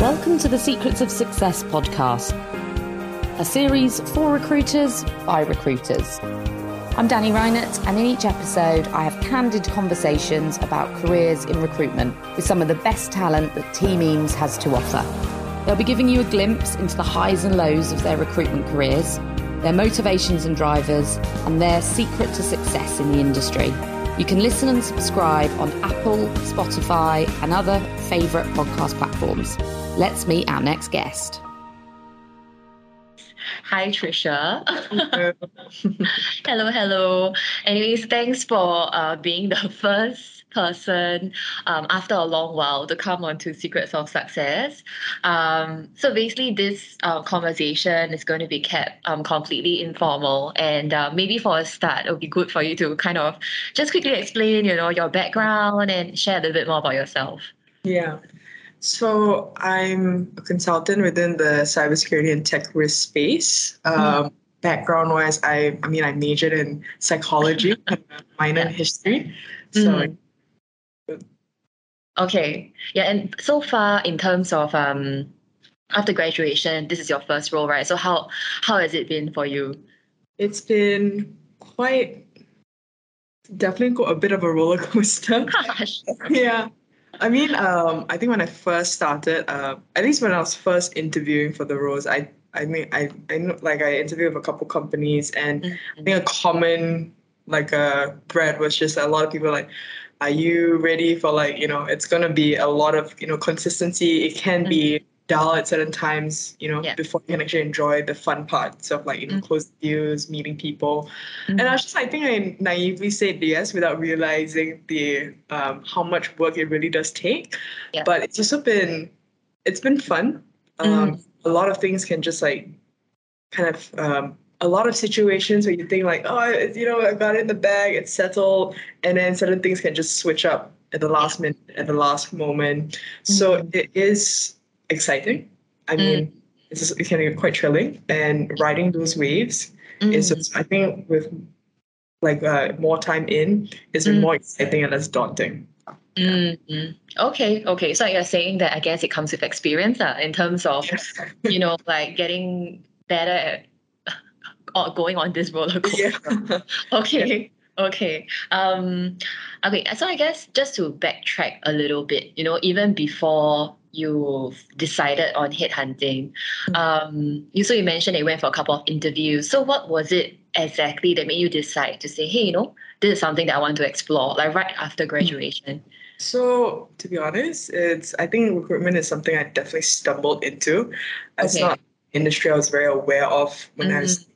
Welcome to the Secrets of Success podcast, a series for recruiters by recruiters. I'm Danny Reinert, and in each episode, I have candid conversations about careers in recruitment with some of the best talent that Team Eames has to offer. They'll be giving you a glimpse into the highs and lows of their recruitment careers, their motivations and drivers, and their secret to success in the industry. You can listen and subscribe on Apple, Spotify, and other favourite podcast platforms. Let's meet our next guest. Hi, Tricia. hello, hello. Anyways, thanks for uh, being the first person um, after a long while to come on to Secrets of Success. Um, so basically, this uh, conversation is going to be kept um, completely informal, and uh, maybe for a start, it would be good for you to kind of just quickly explain, you know, your background and share a little bit more about yourself. Yeah. So I'm a consultant within the cybersecurity and tech risk space. Um, mm. Background wise, I I mean I majored in psychology, minor in history. So. Mm. Okay. Yeah, and so far in terms of um, after graduation, this is your first role, right? So how how has it been for you? It's been quite definitely got a bit of a roller coaster. Gosh. yeah. I mean, um, I think when I first started, uh, at least when I was first interviewing for the roles, I I mean, I I know, like I interviewed with a couple companies, and mm-hmm. I think a common like a uh, thread was just a lot of people like, are you ready for like you know it's gonna be a lot of you know consistency. It can mm-hmm. be dull at certain times, you know, yeah. before you can actually enjoy the fun parts of like, you know, mm-hmm. close deals, meeting people. Mm-hmm. And I was just, I think I naively said yes without realizing the um, how much work it really does take. Yeah. But it's also been, it's been fun. Um, mm-hmm. A lot of things can just like kind of, um, a lot of situations where you think like, oh, you know, I got it in the bag, it's settled, and then certain things can just switch up at the last minute, at the last moment. So mm-hmm. it is exciting. I mm. mean, mm. it's just, it can be quite thrilling, and riding those waves mm. is just, I think with like uh, more time in, it's mm. more exciting and less daunting. Mm-hmm. Okay, okay. So you're saying that I guess it comes with experience uh, in terms of, you know, like getting better at uh, going on this roller coaster. Yeah. okay. Okay. Um, okay. So I guess just to backtrack a little bit, you know, even before you've decided on headhunting. Mm-hmm. Um, you so you mentioned you went for a couple of interviews. So what was it exactly that made you decide to say, hey, you know, this is something that I want to explore, like right after mm-hmm. graduation? So to be honest, it's I think recruitment is something I definitely stumbled into. It's okay. not industry I was very aware of when mm-hmm. I was,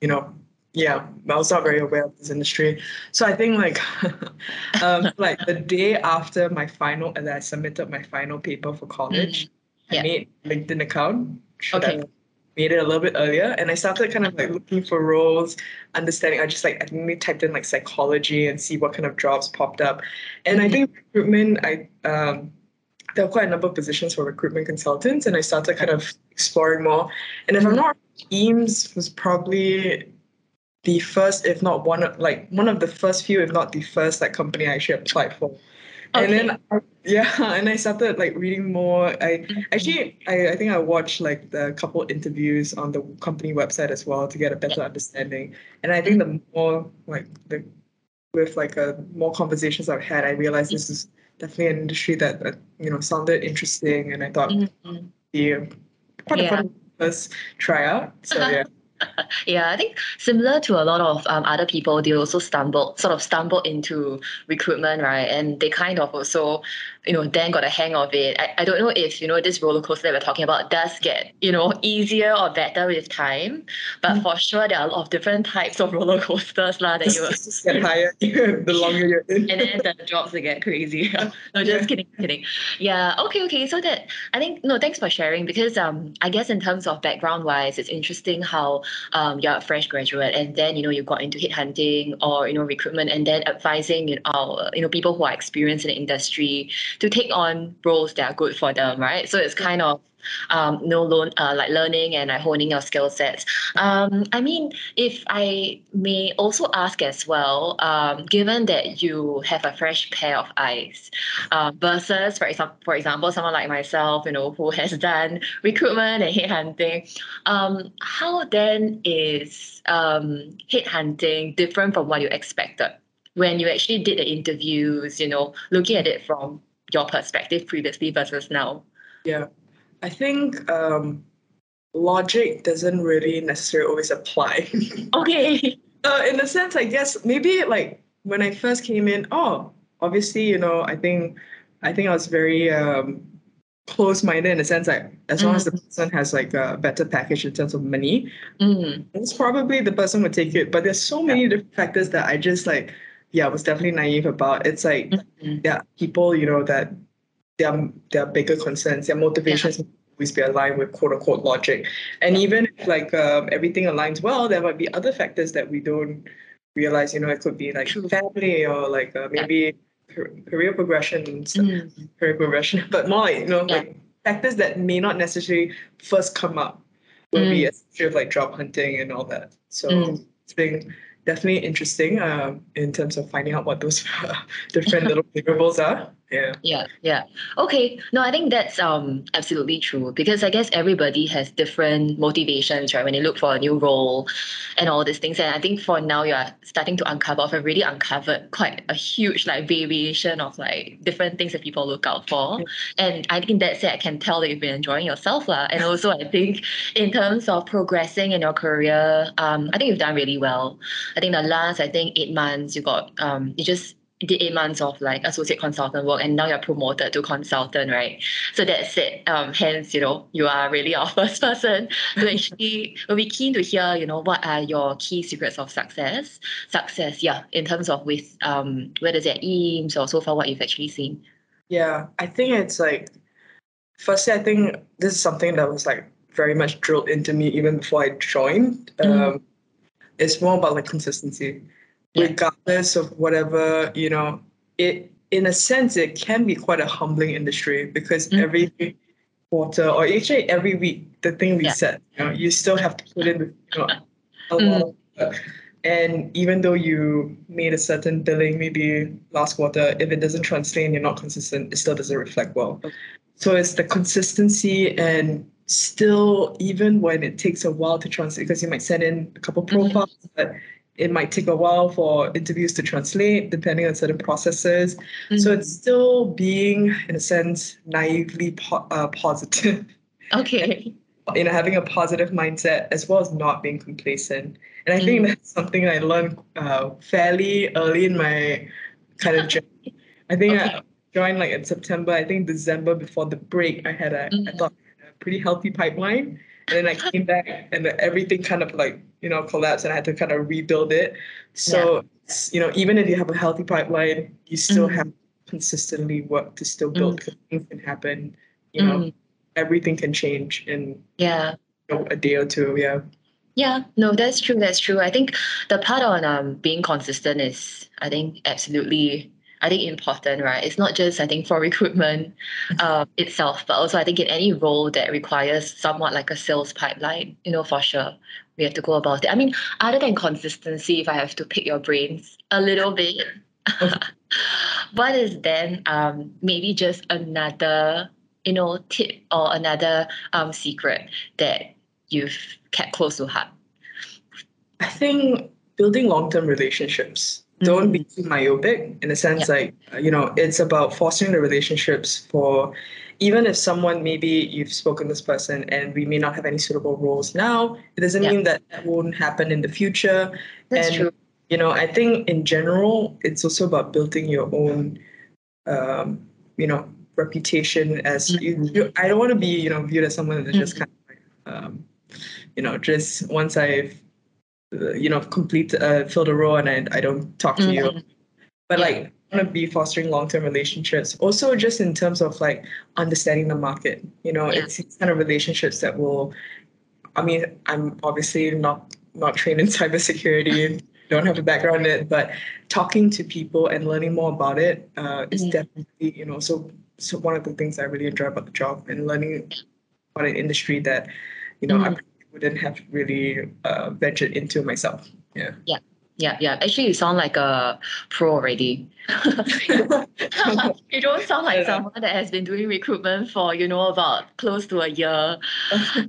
you know, yeah, I was not very aware of this industry. So I think like um, like the day after my final and I submitted my final paper for college, mm-hmm. yeah. I made LinkedIn account. Should okay. have made it a little bit earlier. And I started kind of like looking for roles, understanding. I just like I think we typed in like psychology and see what kind of jobs popped up. And mm-hmm. I think recruitment, I um there were quite a number of positions for recruitment consultants and I started kind of exploring more. And if mm-hmm. I'm not Eames was probably the first, if not one, of, like one of the first few, if not the first, like company I actually applied for. Okay. And then yeah, and I started like reading more. I mm-hmm. actually I, I think I watched like the couple interviews on the company website as well to get a better understanding. And I think the more like the with like a more conversations I've had, I realized this is definitely an industry that, that you know sounded interesting, and I thought mm-hmm. be quite yeah. a fun first tryout. So yeah. yeah, I think similar to a lot of um, other people, they also stumbled, sort of stumbled into recruitment, right? And they kind of also, you know, then got a hang of it. I, I don't know if, you know, this roller coaster that we're talking about does get, you know, easier or better with time. But mm. for sure, there are a lot of different types of roller coasters la, that you just get higher the longer you're in. and then the jobs will get crazy. no, just yeah. kidding, kidding. Yeah, okay, okay. So that, I think, no, thanks for sharing because um, I guess in terms of background wise, it's interesting how um, you're a fresh graduate and then you know you got into headhunting or you know recruitment and then advising you know, you know people who are experienced in the industry to take on roles that are good for them right? So it's kind of um, no loan, uh, like learning and like honing your skill sets. Um, I mean, if I may also ask as well, um, given that you have a fresh pair of eyes, uh, versus for example, for example, someone like myself, you know, who has done recruitment and headhunting, um, how then is um, headhunting different from what you expected when you actually did the interviews? You know, looking at it from your perspective previously versus now. Yeah. I think um, logic doesn't really necessarily always apply. okay. Uh, in a sense, I guess maybe like when I first came in, oh, obviously, you know, I think I think I was very um, close-minded in a sense like as mm. long as the mm. person has like a better package in terms of money, mm. it's probably the person would take it. But there's so many yeah. different factors that I just like, yeah, was definitely naive about. It's like, mm-hmm. yeah, people, you know, that their their bigger concerns, their motivations yeah. always be aligned with quote unquote logic. And yeah. even if like um, everything aligns well, there might be other factors that we don't realize. You know, it could be like True. family or like uh, maybe yeah. career progression, mm. career progression, but more like you know like factors that may not necessarily first come up when mm. we especially like job hunting and all that. So mm. it's been definitely interesting uh, in terms of finding out what those different little variables are yeah. Yeah yeah. Okay. No i think that's um absolutely true because i guess everybody has different motivations right when they look for a new role and all these things. And i think for now you're starting to uncover have really uncovered quite a huge like variation of like different things that people look out for. Yeah. and i think that's it i can tell that you've been enjoying yourself lah. and also i think in terms of progressing in your career um i think you've done really well. I think the last i think eight months you got um you just did eight months of like associate consultant work and now you're promoted to consultant, right? So that's it. Um, hence, you know, you are really our first person to actually we'll be keen to hear, you know, what are your key secrets of success? Success, yeah, in terms of with um whether it's at Eames or so far what you've actually seen. Yeah, I think it's like firstly, I think this is something that was like very much drilled into me even before I joined. Mm. Um, it's more about like consistency regardless of whatever you know it in a sense it can be quite a humbling industry because mm-hmm. every quarter or actually every week the thing we yeah. set you know you still have to put in you know, a mm. lot of work. and even though you made a certain billing maybe last quarter if it doesn't translate and you're not consistent it still doesn't reflect well so it's the consistency and still even when it takes a while to translate because you might send in a couple mm-hmm. profiles mm-hmm. but it might take a while for interviews to translate depending on certain processes mm-hmm. so it's still being in a sense naively po- uh, positive okay you know having a positive mindset as well as not being complacent and i mm-hmm. think that's something i learned uh, fairly early in my kind of journey i think okay. i joined like in september i think december before the break i had a mm-hmm. I thought a pretty healthy pipeline and then I came back and everything kind of like, you know, collapsed and I had to kind of rebuild it. So, yeah. you know, even if you have a healthy pipeline, you still mm-hmm. have to consistently work to still build mm-hmm. things can happen. You know, mm-hmm. everything can change in yeah you know, a day or two. Yeah. Yeah, no, that's true. That's true. I think the part on um being consistent is, I think, absolutely I think important, right? It's not just I think for recruitment uh, itself, but also I think in any role that requires somewhat like a sales pipeline, you know, for sure we have to go about it. I mean, other than consistency, if I have to pick your brains a little bit, what is then um, maybe just another you know tip or another um, secret that you've kept close to heart? I think building long term relationships don't be mm-hmm. too myopic in a sense yeah. like you know it's about fostering the relationships for even if someone maybe you've spoken to this person and we may not have any suitable roles now it doesn't yeah. mean that that won't happen in the future That's and true. you know i think in general it's also about building your own um, you know reputation as mm-hmm. you, you, i don't want to be you know viewed as someone that's mm-hmm. just kind of like um, you know just once i've you know complete uh, fill the role and I, I don't talk to mm-hmm. you but yeah. like I want to be fostering long-term relationships also just in terms of like understanding the market you know yeah. it's, it's kind of relationships that will i mean i'm obviously not not trained in cybersecurity and don't have a background in it but talking to people and learning more about it uh, is mm-hmm. definitely you know so so one of the things i really enjoy about the job and learning about an industry that, you know, mm. Wouldn't have really uh, ventured into myself. Yeah. Yeah. Yeah, yeah. Actually, you sound like a pro already. you don't sound like someone that has been doing recruitment for you know about close to a year.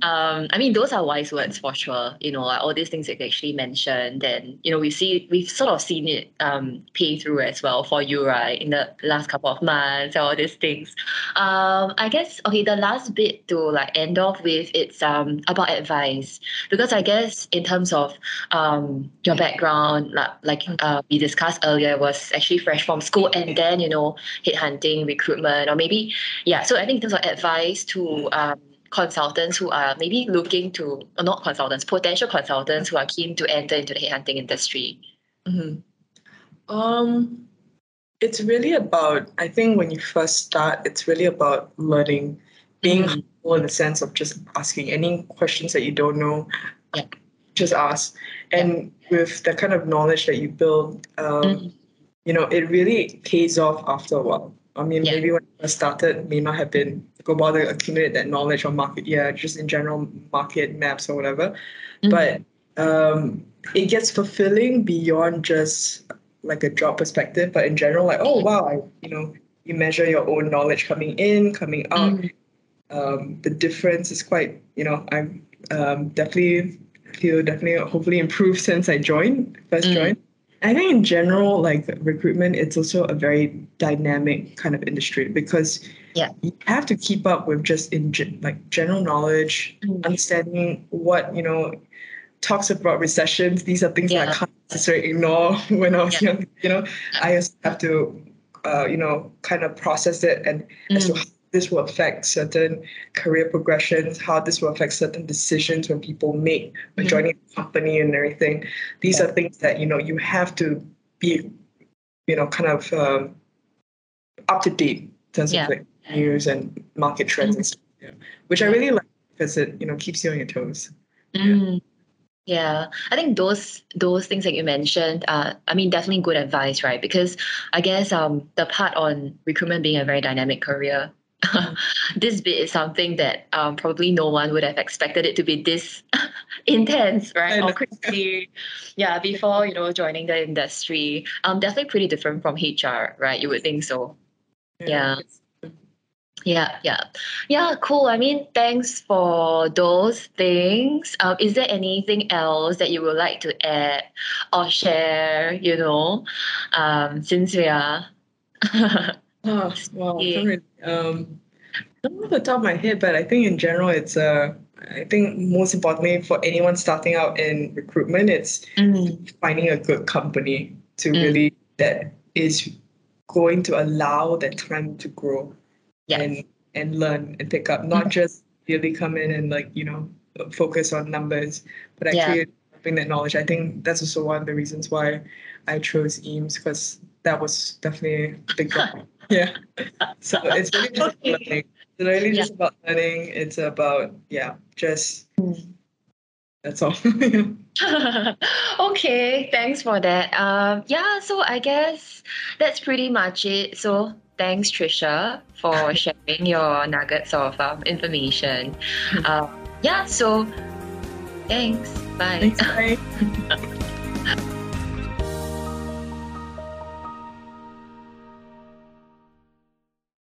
Um, I mean, those are wise words for sure. You know, like all these things that you actually mentioned, and you know, we see we've sort of seen it um, pay through as well for you, right? In the last couple of months, all these things. Um, I guess okay, the last bit to like end off with it's um about advice because I guess in terms of um your background, like like uh, we discussed earlier, was actually fresh from school and then you know headhunting recruitment or maybe yeah so i think in terms of advice to um, consultants who are maybe looking to or not consultants potential consultants who are keen to enter into the headhunting industry mm-hmm. um it's really about i think when you first start it's really about learning being mm-hmm. humble in the sense of just asking any questions that you don't know yeah. Just ask and with the kind of knowledge that you build um, mm-hmm you know, it really pays off after a while. I mean, yeah. maybe when I started, may not have been go bother to accumulate that knowledge on market, yeah, just in general market maps or whatever. Mm-hmm. But um, it gets fulfilling beyond just like a job perspective, but in general, like, oh wow, I, you know, you measure your own knowledge coming in, coming out. Mm-hmm. Um, the difference is quite, you know, I'm um, definitely feel definitely hopefully improved since I joined, 1st mm-hmm. joined. I think in general, like recruitment, it's also a very dynamic kind of industry because yeah. you have to keep up with just in like general knowledge, mm-hmm. understanding what you know talks about recessions. These are things yeah. that I can't necessarily ignore when I was yeah. young. You know, I just have to, uh, you know, kind of process it and mm. as to how this will affect certain career progressions, how this will affect certain decisions when people make when mm-hmm. joining a company and everything. These yeah. are things that you know you have to be, you know, kind of um, up to date in terms yeah. of like news and market trends mm-hmm. and stuff. Yeah. Which I really like because it you know keeps you on your toes. Mm. Yeah, I think those those things that you mentioned are, I mean, definitely good advice, right? Because I guess um the part on recruitment being a very dynamic career this bit is something that um, probably no one would have expected it to be this intense, right? Or quickly, yeah, before you know joining the industry. Um, definitely pretty different from HR, right? You would think so. Yeah. yeah. Yeah, yeah, yeah. Cool. I mean, thanks for those things. Um, is there anything else that you would like to add or share? You know, um, since we are Oh, wow. Um, not off the top of my head, but I think in general, it's uh, I think most importantly for anyone starting out in recruitment, it's mm. finding a good company to mm. really that is going to allow that time to grow yes. and and learn and pick up, not mm. just really come in and like you know focus on numbers, but actually yeah. that knowledge. I think that's also one of the reasons why I chose Eames because that was definitely a big yeah. So it's really just okay. learning. It's really yeah. just about learning. It's about yeah, just that's all. okay, thanks for that. Um, yeah, so I guess that's pretty much it. So thanks, Tricia, for sharing your nuggets of um, information. Uh, yeah, so thanks. Bye. Thanks, bye.